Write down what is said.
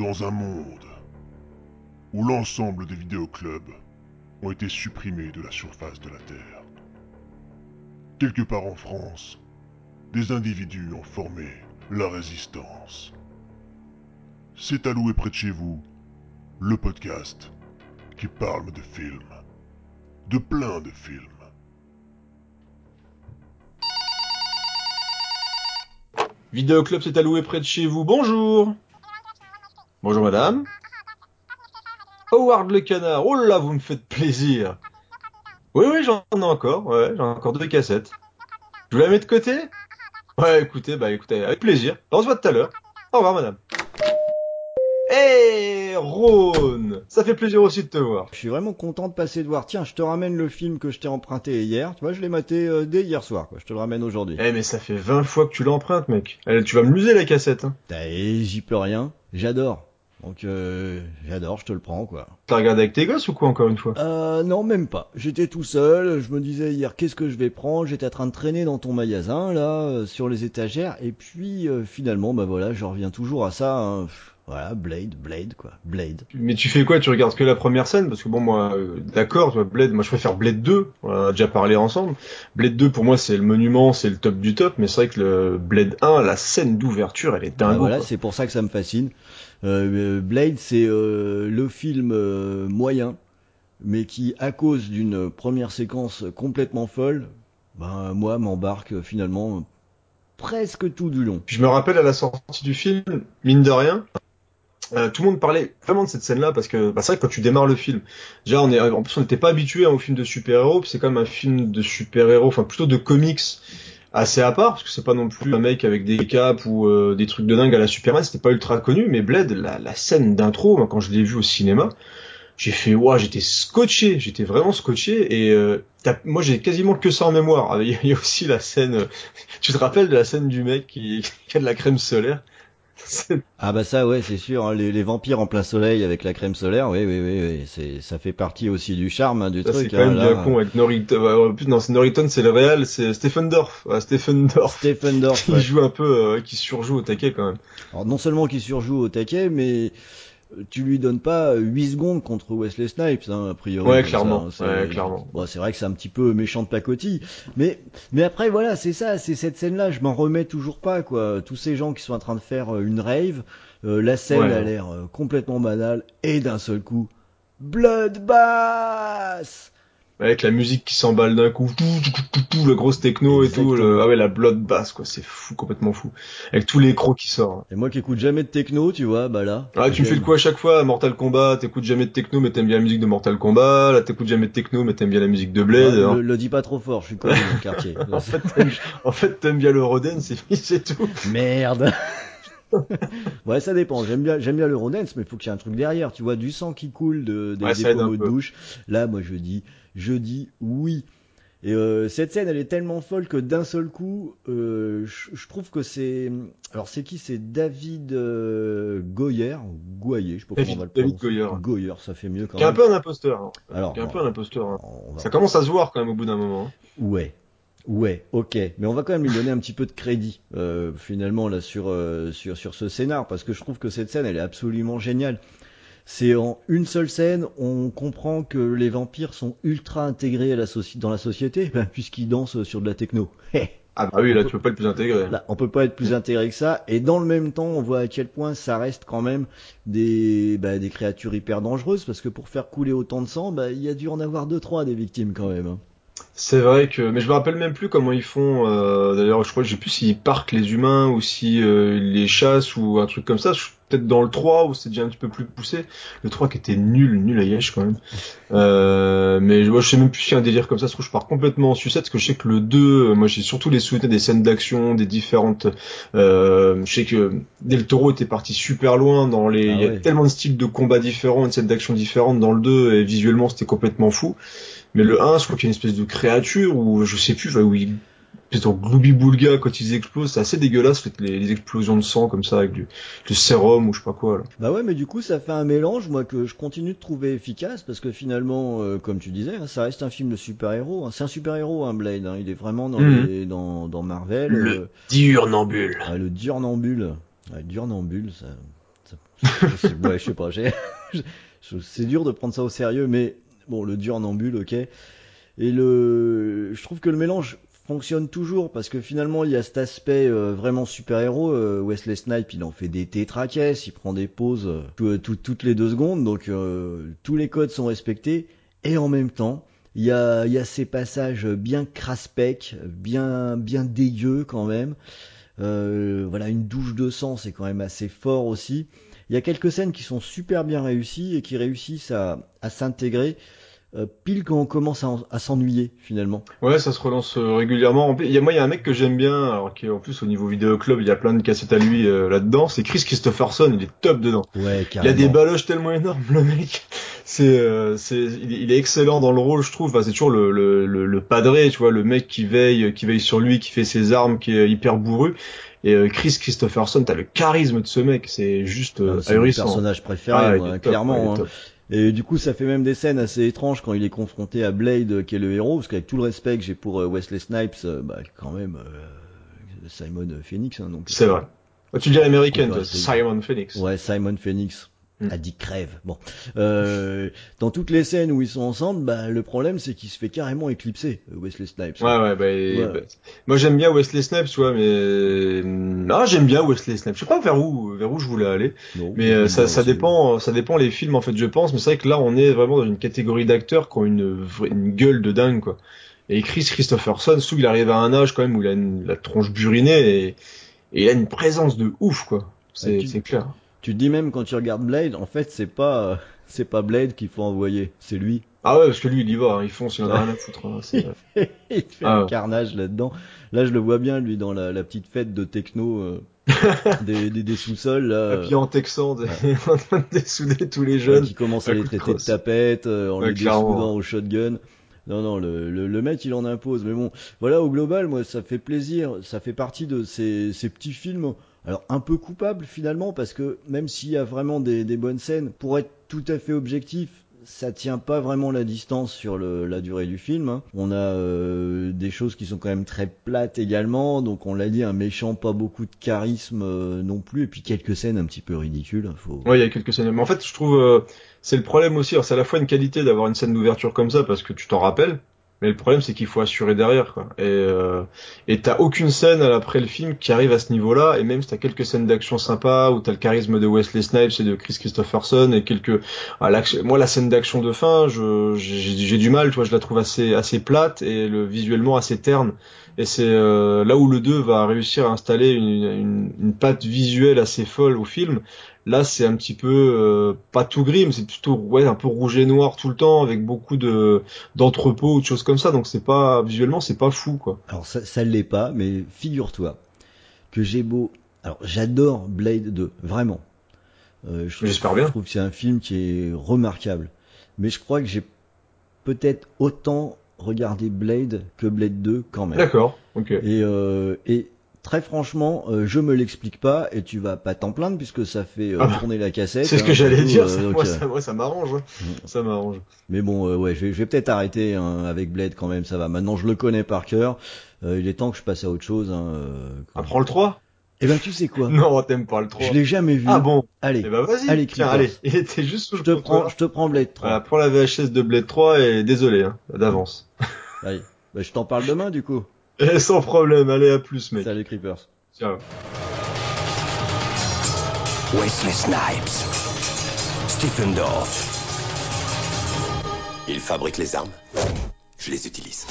Dans un monde où l'ensemble des vidéoclubs ont été supprimés de la surface de la Terre, quelque part en France, des individus ont formé la résistance. C'est à louer près de chez vous, le podcast qui parle de films, de plein de films. Vidéoclub s'est alloué près de chez vous. Bonjour. Bonjour madame. Howard le canard. Oh là, vous me faites plaisir. Oui, oui, j'en ai encore. Ouais, j'en ai encore deux cassettes. Je vous la mets de côté? Ouais, écoutez, bah écoutez, avec plaisir. On se voit tout à l'heure. Au revoir madame. Hey, Rhône Ça fait plaisir aussi de te voir. Je suis vraiment content de passer de voir. Tiens, je te ramène le film que je t'ai emprunté hier. Tu vois, je l'ai maté euh, dès hier soir. Quoi. Je te le ramène aujourd'hui. Eh mais ça fait 20 fois que tu l'empruntes, mec. Allez, tu vas me l'user la cassette. Hein. Eh, J'y peux rien. J'adore. Donc euh, j'adore, je te le prends quoi. T'as regardé avec tes gosses ou quoi encore une fois? Euh non même pas. J'étais tout seul, je me disais hier qu'est-ce que je vais prendre, j'étais en train de traîner dans ton magasin là euh, sur les étagères et puis euh, finalement bah voilà, je reviens toujours à ça hein. Voilà, Blade, Blade quoi, Blade. Mais tu fais quoi? Tu regardes que la première scène? Parce que bon, moi, euh, d'accord, Blade, moi je préfère Blade 2, on en a déjà parlé ensemble. Blade 2, pour moi, c'est le monument, c'est le top du top, mais c'est vrai que le Blade 1, la scène d'ouverture, elle est Bah dingue. voilà, c'est pour ça que ça me fascine. Euh, Blade, c'est euh, le film euh, moyen, mais qui, à cause d'une première séquence complètement folle, ben moi m'embarque euh, finalement presque tout du long. Je me rappelle à la sortie du film, mine de rien, euh, tout le monde parlait vraiment de cette scène-là parce que bah, c'est vrai que quand tu démarres le film, déjà on est en plus on n'était pas habitué hein, au film de super-héros, c'est quand même un film de super-héros, enfin plutôt de comics assez à part parce que c'est pas non plus un mec avec des capes ou euh, des trucs de dingue à la Superman, c'était pas ultra connu, mais Blade, la, la scène d'intro, quand je l'ai vu au cinéma, j'ai fait ouah, j'étais scotché, j'étais vraiment scotché et euh, moi j'ai quasiment que ça en mémoire. Il y a- aussi la scène, euh, tu te rappelles de la scène du mec qui, qui a de la crème solaire? Ah bah ça ouais c'est sûr, hein, les, les vampires en plein soleil avec la crème solaire, oui oui oui, oui c'est ça fait partie aussi du charme hein, du Ça, c'est truc. quand hein, même là. bien con avec Norrington. en plus, non, c'est Norrington, c'est le réel, c'est Stephen Dorff. Ouais, Stephen Dorff. Stephen Dorff. Qui ouais. joue un peu, euh, qui surjoue au taquet quand même. Alors non seulement qu'il surjoue au taquet, mais euh, tu lui donnes pas 8 secondes contre Wesley Snipes, hein, a priori. Ouais, clairement. ça, Ouais, c'est- clairement. Bon, c'est vrai que c'est un petit peu méchant de pacotille, mais mais après voilà, c'est ça, c'est cette scène-là, je m'en remets toujours pas quoi. Tous ces gens qui sont en train de faire euh, une rave, euh, la scène Ouais. a l'air euh, complètement banale et d'un seul coup, Bloodbath. Avec la musique qui s'emballe d'un coup, tout, tout, tout, tout, tout, la grosse techno et tout, le... ah ouais, la bloodbath, quoi, c'est fou, complètement fou. Avec tous les crocs qui sortent. Et moi qui écoute jamais de techno, tu vois, bah là. Ah, tu me fais le coup à chaque fois, Mortal Kombat, t'écoutes jamais de techno, mais t'aimes bien la musique de Mortal Kombat, là, t'écoutes jamais de techno, mais t'aimes bien la musique de Blade. Ouais, hein. le, le dis pas trop fort, je suis connu dans le quartier. En fait, t'aimes- en fait, t'aimes bien le Roden, c'est c'est tout. Merde. ouais, ça dépend. J'aime bien, j'aime bien mais il faut qu'il y ait un truc derrière. Tu vois, du sang qui coule de, des, Ouais, des pommeaux de douche. Là, moi, je dis, je dis oui. Et euh, cette scène, elle est tellement folle que d'un seul coup, euh, je, je trouve que c'est. Alors, c'est qui? C'est David euh, Goyer, ou Goyer, je sais pas David- comment on va le David prononcer. Goyer. Goyer, ça fait mieux quand Qui est un même. peu un imposteur. hein. Alors, Qui est un peu un imposteur. hein. va- Ça commence à se voir quand même au bout d'un moment. hein. Ouais. Ouais, ok, mais on va quand même lui donner un petit peu de crédit euh, finalement là sur euh, sur sur ce scénar parce que je trouve que cette scène elle est absolument géniale. C'est en une seule scène, on comprend que les vampires sont ultra intégrés à la dans la société puisqu'ils dansent sur de la techno. Ah bah oui, là tu peux pas être plus intégré. Là, on peut pas être plus intégré que ça. Et dans le même temps, on voit à quel point ça reste quand même des, bah, des créatures hyper dangereuses parce que pour faire couler autant de sang, bah, il y a dû en avoir deux trois des victimes quand même. hein. C'est vrai que, mais je me rappelle même plus comment ils font. euh, D'ailleurs, je crois, je sais plus s'ils parquent les humains ou si euh, ils les chassent ou un truc comme ça. Je- Peut-être dans le 3 où c'est déjà un petit peu plus poussé. Le 3 qui était nul, nul à Yesh quand même. Euh, mais moi, je sais même plus si y a un délire comme ça. Je trouve que je pars complètement en sucette parce que je sais que le 2, euh, moi j'ai surtout les souvenirs des scènes d'action, des différentes. Euh, je sais que Del Toro était parti super loin dans les. Ah Il y a ouais. tellement de styles de combat différents, de scènes d'action différentes dans le 2 et visuellement c'était complètement fou. Mais le 1, je crois qu'il y a une espèce de créature ou je sais plus, où il peut-être en gloubi-boulga quand ils explosent, c'est assez dégueulasse, fait, les, les explosions de sang comme ça avec du, du sérum ou je sais pas quoi. Là. Bah ouais, mais du coup, ça fait un mélange, moi, que je continue de trouver efficace, parce que finalement, euh, comme tu disais, hein, ça reste un film de super-héros. hein. C'est un super-héros, hein, Blade. hein. Il est vraiment dans, Mhm. les- dans, dans Marvel. Le euh, Diurnambule. ah, le Diurnambule. Ouais, Diurnambule, ça... ouais, je sais pas. C'est dur de prendre ça au sérieux, mais bon, le dur en ambule, ok. Et le, je trouve que le mélange fonctionne toujours parce que finalement il y a cet aspect euh, vraiment super-héros. Euh, Wesley Snipe, il en fait des tétraquesses, il prend des pauses euh, toutes les deux secondes, donc tous les codes sont respectés. Et en même temps, il y a, y a ces passages bien craspec, bien bien dégueux quand même. voilà, une douche de sang, c'est quand même assez fort aussi. Il y a quelques scènes qui sont super bien réussies et qui réussissent à, s'intégrer. Euh, pile quand on commence à, s'ennuyer finalement. Ouais, ça se relance euh, régulièrement. Il y a, moi, il y a un mec que j'aime bien, alors qui en plus au niveau vidéo club, il y a plein de cassettes à lui euh, là-dedans. C'est Chris Christopherson, il est top dedans. Ouais, carrément. Il a des baloches tellement énormes, le mec. C'est, c'est, il, est excellent dans le rôle, je trouve. c'est toujours le, le, le, padré, tu vois, le mec qui veille, qui veille sur lui, qui fait ses armes, qui est hyper bourru. Et Chris Christopherson, t'as le charisme de ce mec, c'est juste ah, c'est mon personnage préféré, ah, clairement. Hein. Et du coup, ça fait même des scènes assez étranges quand il est confronté à Blade, qui est le héros, parce qu'avec tout le respect que j'ai pour euh, Wesley Snipes, euh, bah, quand même, euh, Simon Phoenix. Hein, donc. C'est vrai. tu dis American, Simon Phoenix. Ouais, Simon Phoenix. Mm. a dit crève. Bon, euh, dans toutes les scènes où ils sont ensemble, bah, le problème c'est qu'il se fait carrément éclipser Wesley Snipes. Ouais ouais, bah, bah moi j'aime bien Wesley Snipes, tu vois, mais ah j'aime bien Wesley Snipes. Je sais pas vers où vers où je voulais aller, mais euh, ça ça dépend ça dépend les films en fait je pense, mais c'est vrai que là on est vraiment dans une catégorie d'acteurs qui ont une une gueule de dingue quoi. Et Chris Christopherson, sous il arrive à un âge quand même où il a une, la tronche burinée et, et il a une présence de ouf quoi. C'est c'est clair. Tu te dis même quand tu regardes Blade, en fait, c'est pas, c'est pas Blade qu'il faut envoyer, c'est lui. Ah ouais, parce que lui, il y va, hein, il fonce, il en a rien à foutre. Hein, il fait ah un carnage là-dedans. Là, je le vois bien, lui, dans la, la petite fête de techno euh, des, des, des sous-sols. Là, Et puis en texan, en train de dessouder tous les jeunes. qui commence à les traiter de, tapettes, euh, en les dessoudant au shotgun. Non, non, le, le, le, mec, il en impose. Mais bon, voilà, au global, moi, ça fait plaisir. Ça fait partie de ces, ces petits films alors un peu coupable finalement parce que même s'il y a vraiment des, bonnes scènes, pour être tout à fait objectif, ça tient pas vraiment la distance sur la durée du film. Hein. On a euh, des choses qui sont quand même très plates également, donc on l'a dit, un méchant pas beaucoup de charisme euh, non plus, et puis quelques scènes un petit peu ridicules. Hein, faut... Ouais, il y a quelques scènes. Mais en fait, je trouve euh, c'est le problème aussi. c'est à la fois une qualité d'avoir une scène d'ouverture comme ça parce que tu t'en rappelles, mais le problème, c'est qu'il faut assurer derrière, quoi. Et euh, et t'as aucune scène après le film qui arrive à ce niveau-là. Et même si t'as quelques scènes d'action sympas où t'as le charisme de Wesley Snipes et de Chris Christopherson et quelques, ah, moi la scène d'action de fin, j'ai du mal, tu vois, je la trouve assez assez plate et le visuellement assez terne. Et c'est euh, là où le 2 va réussir à installer une, une, une patte visuelle assez folle au film. Là, c'est un petit peu euh, pas tout gris, mais c'est plutôt ouais un peu rouge et noir tout le temps, avec beaucoup de d'entrepôts ou de choses comme ça. Donc c'est pas visuellement, c'est pas fou quoi. Alors ça, ça l'est pas, mais figure-toi que j'ai beau. Alors j'adore Blade 2, vraiment. Euh, J'espère bien. Je trouve que c'est un film qui est remarquable, mais je crois que j'ai peut-être autant regardé Blade que Blade 2 quand même. D'accord. Ok. Et euh, et Très franchement, euh, je me l'explique pas et tu vas pas t'en plaindre puisque ça fait euh, ah bah, tourner la cassette. C'est ce que hein, j'allais dire. Euh, moi, ça, moi, ça m'arrange. Hein. Mm. Ça m'arrange. Mais bon, ouais, je vais, je vais peut-être arrêter hein, avec Blade quand même. Ça va. Maintenant, je le connais par cœur. il est temps que je passe à autre chose. Hein, Apprends le 3 eh ben tu sais quoi Non, t'aimes pas le 3. Je l'ai jamais vu. Ah bon Allez. Eh ben vas-y. Allez, Tiens, allez. Il était juste sous je te prends, je te prends Blade 3. Voilà, prends la VHS de Blade 3 et désolé hein, d'avance. Allez. Ben, je t'en parle demain du coup. Eh, sans problème. Allez à plus mec. Salut Creepers. Ciao. Wesley Snipes. Stephen Dorff. Il fabrique les armes. Je les utilise.